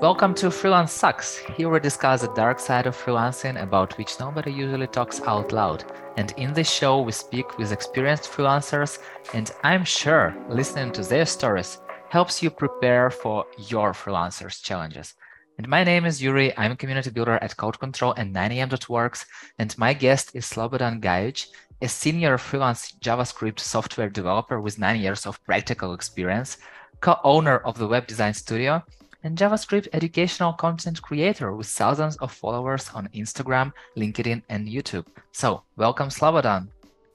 Welcome to Freelance Sucks. Here we discuss the dark side of freelancing about which nobody usually talks out loud. And in this show, we speak with experienced freelancers, and I'm sure listening to their stories helps you prepare for your freelancers' challenges. And my name is Yuri. I'm a community builder at Code Control and 9am.works. And my guest is Slobodan Gajic, a senior freelance JavaScript software developer with nine years of practical experience, co owner of the web design studio, and JavaScript educational content creator with thousands of followers on Instagram, LinkedIn, and YouTube. So, welcome, Slobodan.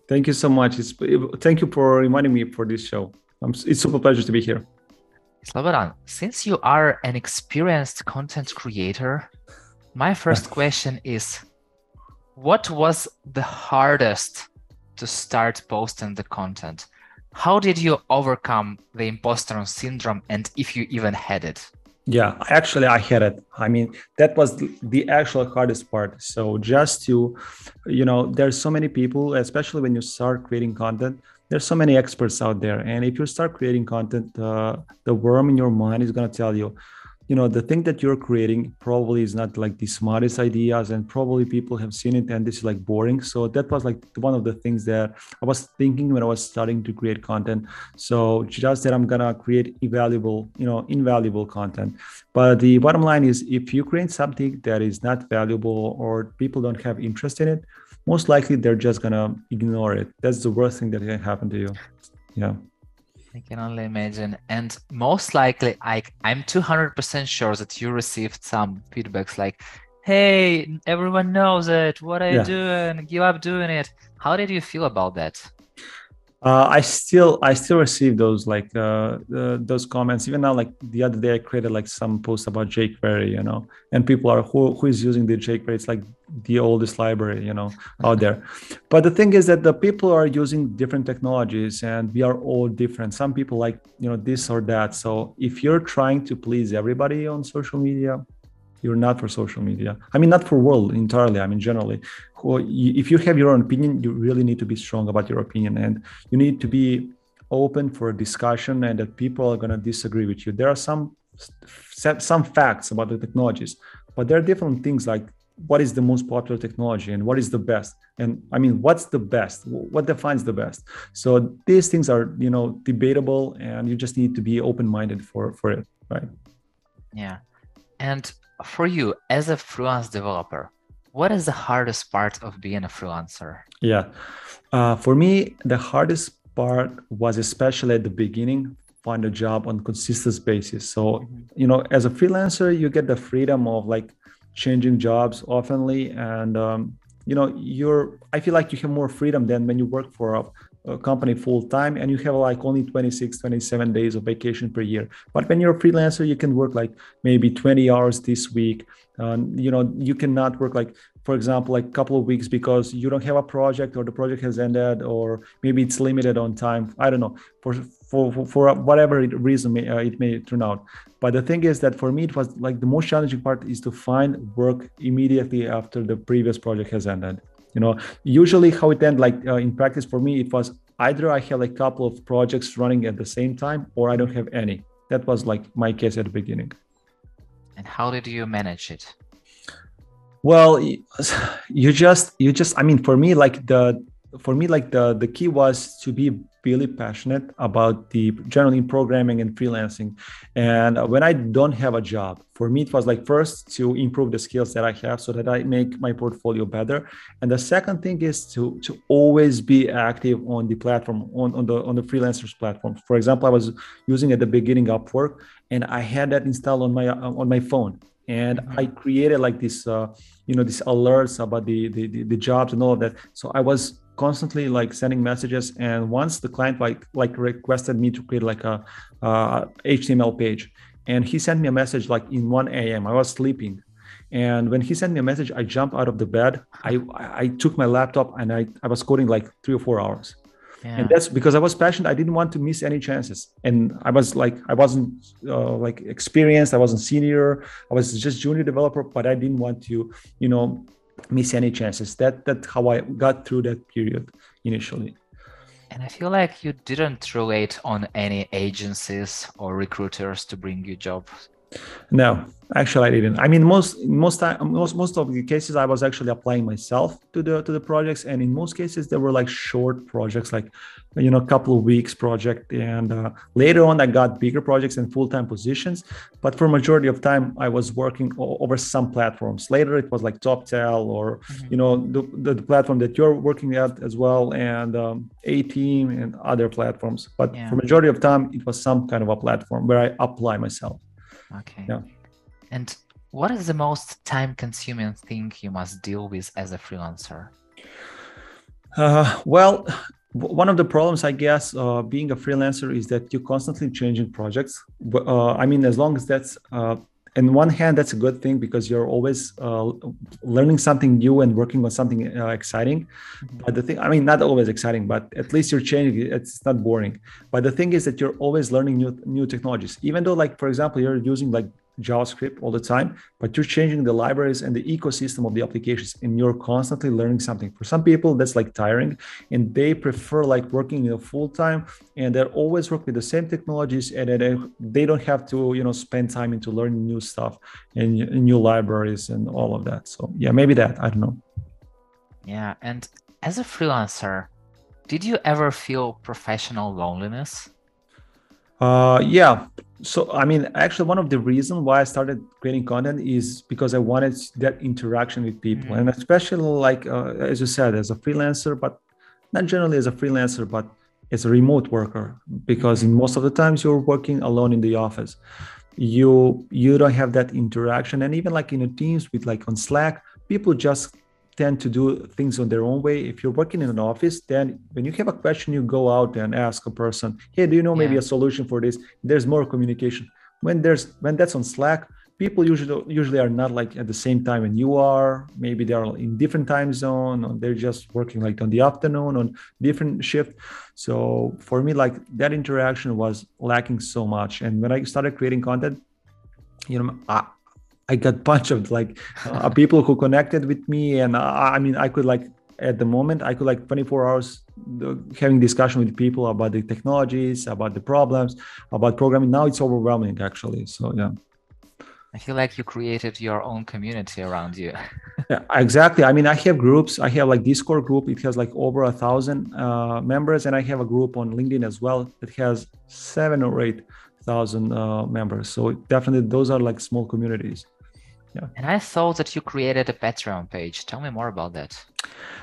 Thank you so much. It's, thank you for reminding me for this show. it's super pleasure to be here. Slobodan, since you are an experienced content creator, my first question is what was the hardest to start posting the content? How did you overcome the imposter syndrome and if you even had it? Yeah, actually, I had it. I mean, that was the actual hardest part. So, just to, you know, there's so many people, especially when you start creating content, there's so many experts out there. And if you start creating content, uh, the worm in your mind is going to tell you, you know the thing that you're creating probably is not like the smartest ideas and probably people have seen it and this is like boring. So that was like one of the things that i was thinking when i was starting to create content. So just that i'm gonna create invaluable you know invaluable content. But the bottom line is if you create something that is not valuable or people don't have interest in it most likely they're just gonna ignore it. That's the worst thing that can happen to you. Yeah I can only imagine. And most likely, I, I'm 200% sure that you received some feedbacks like, hey, everyone knows it. What are you doing? Give up doing it. How did you feel about that? Uh, I still I still receive those like uh, uh, those comments. Even now, like the other day, I created like some post about jQuery, you know, and people are who who is using the jQuery? It's like the oldest library, you know, out there. But the thing is that the people are using different technologies, and we are all different. Some people like you know this or that. So if you're trying to please everybody on social media, you're not for social media. I mean not for world entirely i mean generally. If you have your own opinion you really need to be strong about your opinion and you need to be open for discussion and that people are going to disagree with you. There are some some facts about the technologies but there are different things like what is the most popular technology and what is the best? And i mean what's the best? What defines the best? So these things are you know debatable and you just need to be open minded for for it right? Yeah. And for you as a freelance developer, what is the hardest part of being a freelancer? Yeah, uh, for me, the hardest part was especially at the beginning find a job on consistent basis. So, mm-hmm. you know, as a freelancer, you get the freedom of like changing jobs oftenly, and um, you know, you're. I feel like you have more freedom than when you work for a, company full time and you have like only 26 27 days of vacation per year. But when you're a freelancer you can work like maybe 20 hours this week. Um, you know you cannot work like for example like a couple of weeks because you don't have a project or the project has ended or maybe it's limited on time. I don't know. For for for, whatever reason may, uh, it may turn out. But the thing is that for me it was like the most challenging part is to find work immediately after the previous project has ended you know usually how it ended like uh, in practice for me it was either i had a couple of projects running at the same time or i don't have any. That was like my case at the beginning. And how did you manage it? Well you just you just i mean for me like the for me like the the key was to be really passionate about the generally programming and freelancing. And when i don't have a job for me it was like first to improve the skills that i have so that i make my portfolio better. And the second thing is to to always be active on the platform on, on the on the freelancers platform. For example i was using at the beginning upwork and i had that installed on my on my phone. And mm-hmm. i created like this uh, you know these alerts about the, the the jobs and all of that. So i was constantly like sending messages and once the client like like requested me to create like a uh, html page and he sent me a message like in 1 a.m i was sleeping. And when he sent me a message i jumped out of the bed i i took my laptop and i, I was coding like three or four hours. Yeah. and that's because i was passionate. I didn't want to miss any chances. And i was like i wasn't uh, like experienced. I wasn't senior. I was just junior developer but i didn't want to you know miss any chances. That that's how I got through that period initially. And I feel like you didn't relate on any agencies or recruiters to bring you jobs. No, Actually, I didn't. I mean, most most most most of the cases, I was actually applying myself to the to the projects, and in most cases, they were like short projects, like you know, a couple of weeks project. And uh, later on, I got bigger projects and full time positions. But for majority of time, I was working o- over some platforms. Later, it was like Toptal or mm-hmm. you know the, the, the platform that you're working at as well, and um, A Team and other platforms. But yeah. for majority of time, it was some kind of a platform where I apply myself. Okay. Yeah. And what is the most time consuming thing you must deal with as a freelancer? Uh, well, one of the problems, I guess, uh, being a freelancer is that you're constantly changing projects. Uh, I mean, as long as that's uh, in one hand that's a good thing because you're always uh, learning something new and working on something uh, exciting. Mm-hmm. but the thing i mean not always exciting but at least you're changing it's not boring. But the thing is that you're always learning new new technologies. Even though like for example you're using like JavaScript all the time, but you're changing the libraries and the ecosystem of the applications and you're constantly learning something. For some people, that's like tiring and they prefer like working in a full time and they're always working with the same technologies and they don't have to, you know, spend time into learning new stuff and new libraries and all of that. So yeah, maybe that, I don't know. Yeah. And as a freelancer, did you ever feel professional loneliness? Uh, yeah, so i mean actually one of the reasons why i started creating content is because i wanted that interaction with people. Mm-hmm. and especially like uh, as you said as a freelancer but not generally as a freelancer but as a remote worker because in most of the times you're working alone in the office. You you don't have that interaction. And even like in a teams with like on slack people just tend to do things on their own way. If you're working in an office, then when you have a question, you go out and ask a person, "Hey, do you know maybe yeah. a solution for this?" There's more communication. When there's when that's on Slack, people usually usually are not like at the same time when you are. Maybe they are in different time zone, or they're just working like on the afternoon on different shift. So for me, like that interaction was lacking so much. And when I started creating content, you know, I, I got bunch of like uh, people who connected with me, and uh, I mean, I could like at the moment I could like 24 hours uh, having discussion with people about the technologies, about the problems, about programming. Now it's overwhelming actually. So yeah. I feel like you created your own community around you. yeah, exactly. I mean, I have groups. I have like Discord group. It has like over a thousand uh, members, and I have a group on LinkedIn as well that has seven or eight thousand uh, members. So definitely, those are like small communities yeah and i thought that you created a patreon page tell me more about that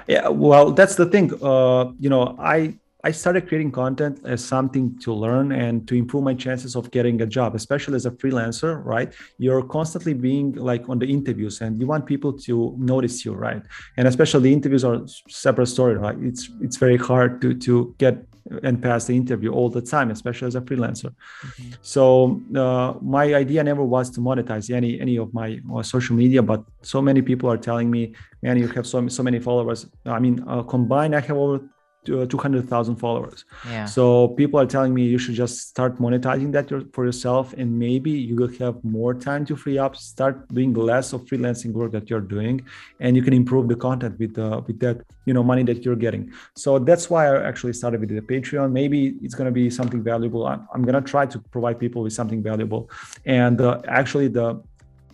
yeah well that's the thing uh, you know i I started creating content as something to learn and to improve my chances of getting a job, especially as a freelancer, right? You're constantly being like on the interviews and you want people to notice you, right? And especially the interviews are separate story, right? It's it's very hard to to get and pass the interview all the time, especially as a freelancer. Mm-hmm. So uh, my idea never was to monetize any any of my uh, social media, but so many people are telling me, "Man, you have so so many followers." I mean, uh, combined, I have over 200,000 followers. Yeah. So people are telling me you should just start monetizing that for yourself and maybe you will have more time to free up, start doing less of freelancing work that you're doing and you can improve the content with uh, with that, you know, money that you're getting. So that's why I actually started with the Patreon. Maybe it's going to be something valuable. I'm, I'm going to try to provide people with something valuable. And uh, actually the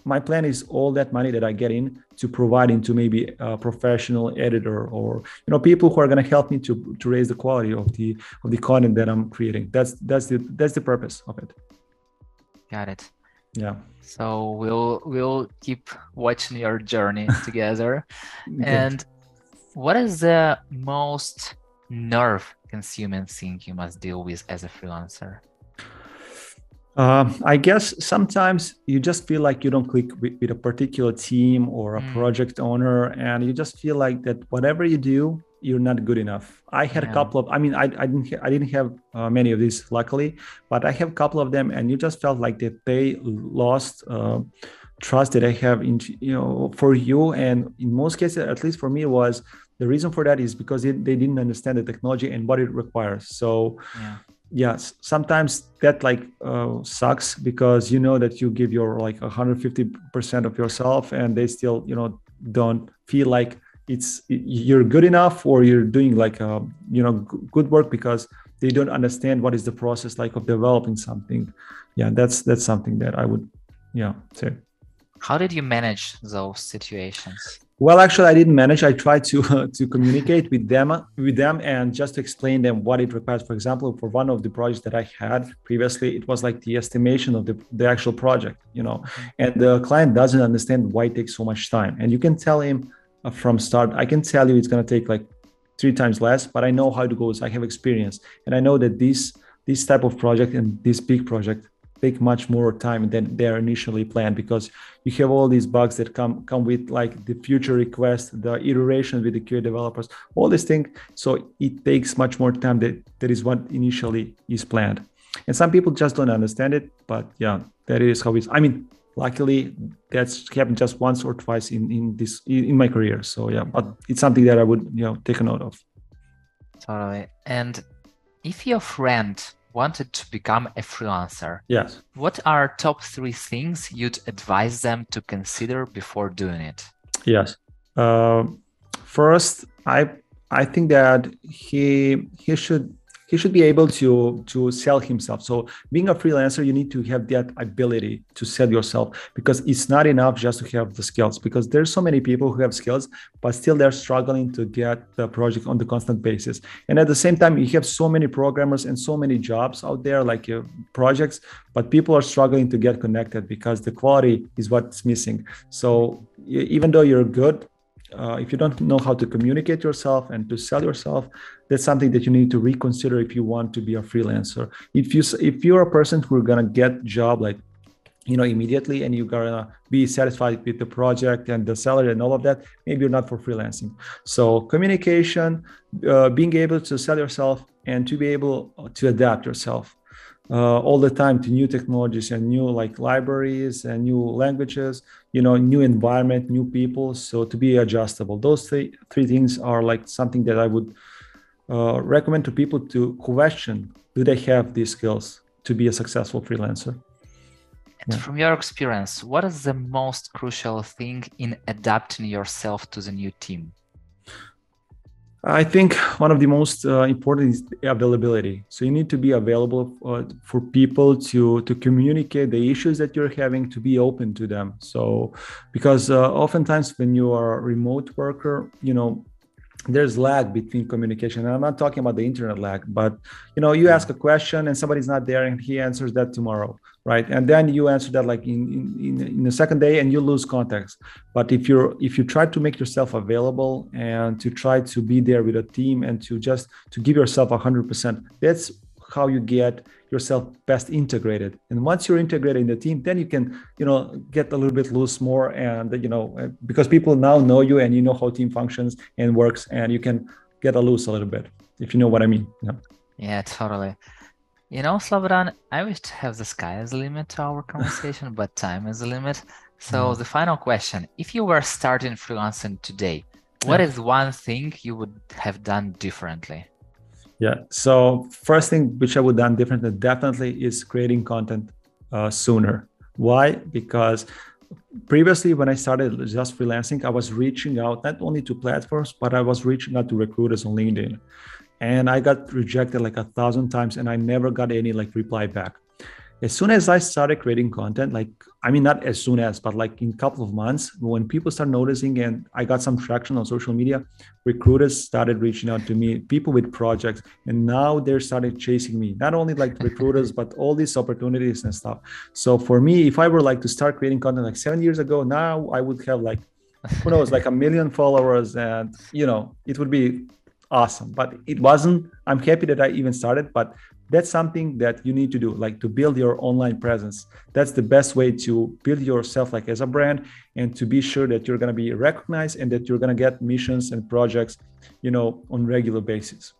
my plan is all that money that I get in to provide into maybe a professional editor or you know people who are going to help me to to raise the quality of the of the content that I'm creating. That's that's the that's the purpose of it. Got it. Yeah. So we'll we'll keep watching your journey together. and what is the most nerve consuming thing you must deal with as a freelancer? Uh, I guess sometimes you just feel like you don't click with, with a particular team or a mm. project owner, and you just feel like that whatever you do, you're not good enough. I had yeah. a couple of, I mean, I, I didn't, I didn't have uh, many of these, luckily, but I have a couple of them, and you just felt like that they lost uh, trust that I have in, you know, for you, and in most cases, at least for me, was the reason for that is because it, they didn't understand the technology and what it requires. So. Yeah yes sometimes that like uh, sucks because you know that you give your like 150% of yourself and they still you know don't feel like it's you're good enough or you're doing like a, um, you know good work because they don't understand what is the process like of developing something yeah that's that's something that i would yeah say How did you manage those situations? Well, actually, I didn't manage. I tried to uh, to communicate with them with them and just to explain them what it requires. For example, for one of the projects that I had previously, it was like the estimation of the, the actual project, you know, mm-hmm. and the client doesn't understand why it takes so much time. And you can tell him uh, from start, I can tell you it's going to take like three times less, but I know how it goes. I have experience, and I know that this this type of project and this big project take much more time than they're initially planned because you have all these bugs that come come with like the future request the iteration with the QA developers all these things. So it takes much more time that that is what initially is planned. And some people just don't understand it but yeah that is how it's i mean luckily that's happened just once or twice in in this in my career. So yeah but it's something that i would you know take a note of. Totally. And if your friend wanted to become a freelancer, yes, what are top three things you'd advise them to consider before doing it? Yes. Uh, first, I I think that he he should he should be able to to sell himself. So being a freelancer you need to have that ability to sell yourself because it's not enough just to have the skills because there's so many people who have skills but still they're struggling to get the project on the constant basis. And at the same time you have so many programmers and so many jobs out there like uh, projects but people are struggling to get connected because the quality is what's missing. So even though you're good uh, if you don't know how to communicate yourself and to sell yourself that's something that you need to reconsider if you want to be a freelancer. If you if you're a person who's gonna get job like you know immediately and you're gonna be satisfied with the project and the salary and all of that maybe you're not for freelancing. So communication uh, being able to sell yourself and to be able to adapt yourself uh, all the time to new technologies and new like libraries and new languages you know new environment new people. So to be adjustable. Those three, three things are like something that i would uh, recommend to people to question do they have these skills to be a successful freelancer? And yeah. from your experience what is the most crucial thing in adapting yourself to the new team I think one of the most uh, important is availability. So you need to be available uh, for people to to communicate the issues that you're having, to be open to them. So because uh, oftentimes when you are a remote worker, you know there's lag between communication and i'm not talking about the internet lag but you know you ask a question and somebody's not there and he answers that tomorrow right? And then you answer that like in in, in the second day and you lose context. But if you're if you try to make yourself available and to try to be there with a team and to just to give yourself 100% that's how you get yourself best integrated. And once you're integrated in the team then you can you know get a little bit loose more and you know because people now know you and you know how team functions and works and you can get a loose a little bit if you know what i mean. Yeah. Yeah totally you know Slobodan i wish to have the sky as a limit to our conversation but time is a limit so mm. the final question if you were starting freelancing today what yeah. is one thing you would have done differently yeah. So first thing which I would have done differently definitely is creating content uh, sooner. Why? Because previously when I started just freelancing, I was reaching out not only to platforms, but I was reaching out to recruiters on LinkedIn. And I got rejected like a thousand times and I never got any like reply back as soon as I started creating content, like I mean, not as soon as, but like in a couple of months, when people start noticing and I got some traction on social media, recruiters started reaching out to me, people with projects, and now they're started chasing me. Not only like recruiters, but all these opportunities and stuff. So for me, if I were like to start creating content like seven years ago, now I would have like who knows, like a million followers, and you know, it would be awesome. But it wasn't. I'm happy that I even started, but that's something that you need to do like to build your online presence. That's the best way to build yourself like as a brand and to be sure that you're going to be recognized and that you're going to get missions and projects you know on regular basis.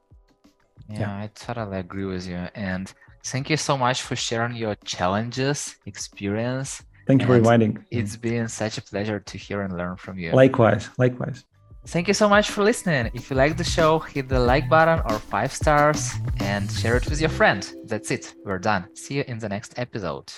Yeah, yeah, i totally agree with you. And thank you so much for sharing your challenges experience. Thank you for inviting it's been such a pleasure to hear and learn from you. Likewise likewise Thank you so much for listening. If you like the show, hit the like button or five stars and share it with your friend. That's it. We're done. See you in the next episode.